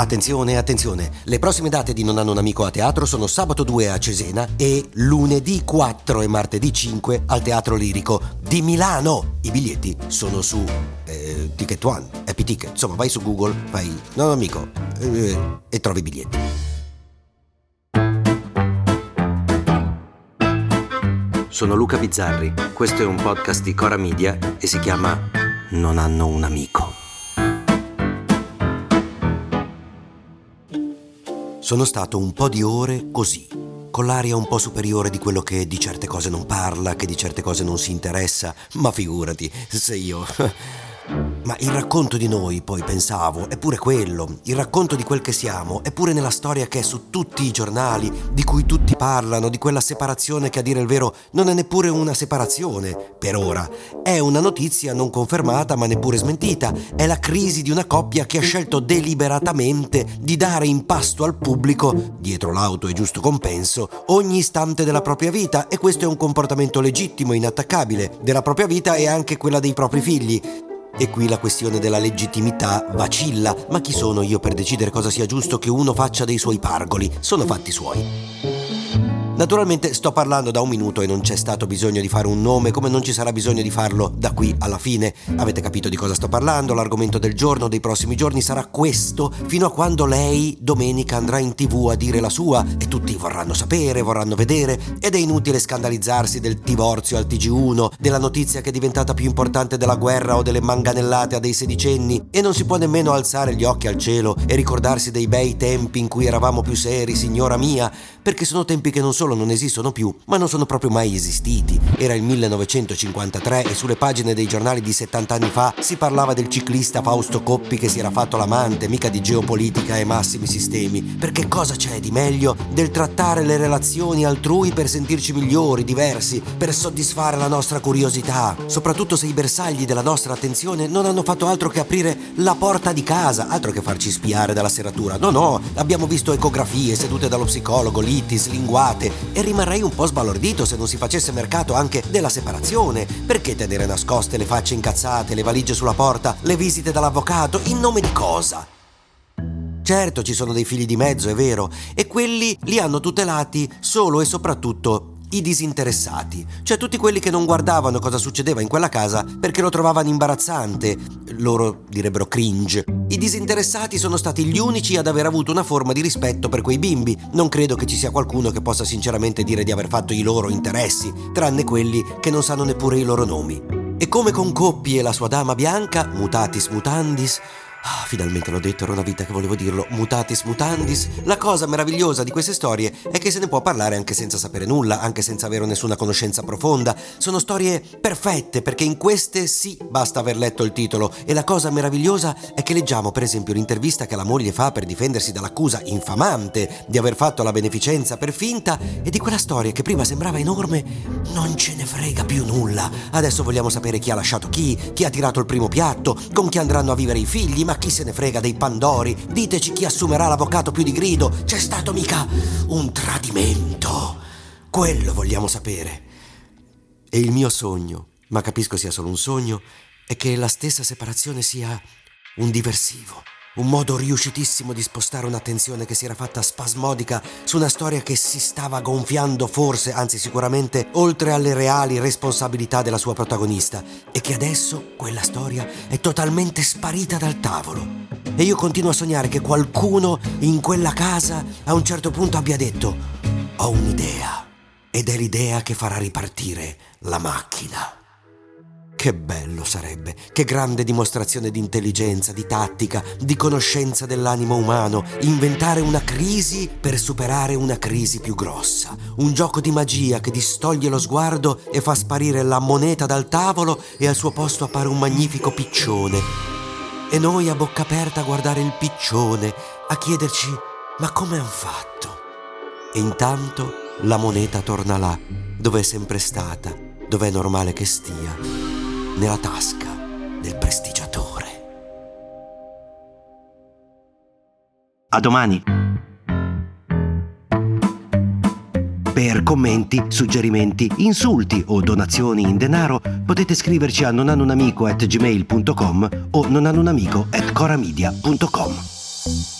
Attenzione, attenzione, le prossime date di Non hanno un amico a teatro sono sabato 2 a Cesena e lunedì 4 e martedì 5 al Teatro Lirico di Milano. I biglietti sono su eh, Ticket One, Happy Ticket, insomma vai su Google, fai Non hanno amico eh, e trovi i biglietti. Sono Luca Bizzarri, questo è un podcast di Cora Media e si chiama Non hanno un amico. Sono stato un po' di ore così, con l'aria un po' superiore di quello che di certe cose non parla, che di certe cose non si interessa, ma figurati, se io... Ma il racconto di noi, poi pensavo, è pure quello, il racconto di quel che siamo, è pure nella storia che è su tutti i giornali, di cui tutti parlano, di quella separazione che a dire il vero non è neppure una separazione, per ora. È una notizia non confermata ma neppure smentita, è la crisi di una coppia che ha scelto deliberatamente di dare in pasto al pubblico, dietro l'auto e giusto compenso, ogni istante della propria vita e questo è un comportamento legittimo, inattaccabile, della propria vita e anche quella dei propri figli. E qui la questione della legittimità vacilla, ma chi sono io per decidere cosa sia giusto che uno faccia dei suoi pargoli? Sono fatti suoi. Naturalmente sto parlando da un minuto e non c'è stato bisogno di fare un nome come non ci sarà bisogno di farlo da qui alla fine. Avete capito di cosa sto parlando? L'argomento del giorno, dei prossimi giorni sarà questo, fino a quando lei domenica andrà in tv a dire la sua e tutti vorranno sapere, vorranno vedere ed è inutile scandalizzarsi del divorzio al TG1, della notizia che è diventata più importante della guerra o delle manganellate a dei sedicenni e non si può nemmeno alzare gli occhi al cielo e ricordarsi dei bei tempi in cui eravamo più seri, signora mia, perché sono tempi che non solo non esistono più, ma non sono proprio mai esistiti. Era il 1953 e sulle pagine dei giornali di 70 anni fa si parlava del ciclista Fausto Coppi che si era fatto l'amante, mica di geopolitica e massimi sistemi. Perché cosa c'è di meglio del trattare le relazioni altrui per sentirci migliori, diversi, per soddisfare la nostra curiosità, soprattutto se i bersagli della nostra attenzione non hanno fatto altro che aprire la porta di casa, altro che farci spiare dalla serratura. No, no, abbiamo visto ecografie sedute dallo psicologo, litis, linguate e rimarrei un po' sbalordito se non si facesse mercato anche della separazione. Perché tenere nascoste le facce incazzate, le valigie sulla porta, le visite dall'avvocato, in nome di cosa? Certo ci sono dei figli di mezzo, è vero, e quelli li hanno tutelati solo e soprattutto i disinteressati, cioè tutti quelli che non guardavano cosa succedeva in quella casa perché lo trovavano imbarazzante, loro direbbero cringe. I disinteressati sono stati gli unici ad aver avuto una forma di rispetto per quei bimbi. Non credo che ci sia qualcuno che possa sinceramente dire di aver fatto i loro interessi, tranne quelli che non sanno neppure i loro nomi. E come con Coppi e la sua dama bianca, mutatis mutandis, Ah, finalmente l'ho detto, era una vita che volevo dirlo. Mutatis mutandis. La cosa meravigliosa di queste storie è che se ne può parlare anche senza sapere nulla, anche senza avere nessuna conoscenza profonda. Sono storie perfette perché in queste sì basta aver letto il titolo. E la cosa meravigliosa è che leggiamo per esempio l'intervista che la moglie fa per difendersi dall'accusa infamante di aver fatto la beneficenza per finta e di quella storia che prima sembrava enorme non ce ne frega più nulla. Adesso vogliamo sapere chi ha lasciato chi, chi ha tirato il primo piatto, con chi andranno a vivere i figli ma chi se ne frega dei Pandori? Diteci chi assumerà l'avvocato più di grido. C'è stato mica un tradimento. Quello vogliamo sapere. E il mio sogno, ma capisco sia solo un sogno, è che la stessa separazione sia un diversivo. Un modo riuscitissimo di spostare un'attenzione che si era fatta spasmodica su una storia che si stava gonfiando forse, anzi sicuramente, oltre alle reali responsabilità della sua protagonista e che adesso quella storia è totalmente sparita dal tavolo. E io continuo a sognare che qualcuno in quella casa a un certo punto abbia detto ho un'idea ed è l'idea che farà ripartire la macchina. Che bello sarebbe, che grande dimostrazione di intelligenza, di tattica, di conoscenza dell'animo umano, inventare una crisi per superare una crisi più grossa, un gioco di magia che distoglie lo sguardo e fa sparire la moneta dal tavolo e al suo posto appare un magnifico piccione. E noi a bocca aperta a guardare il piccione, a chiederci ma come han fatto? E intanto la moneta torna là, dove è sempre stata, dove è normale che stia, nella tasca del prestigiatore. A domani! Per commenti, suggerimenti, insulti o donazioni in denaro potete scriverci a nonanunamico.gmail.com o nonanunamico.coramedia.com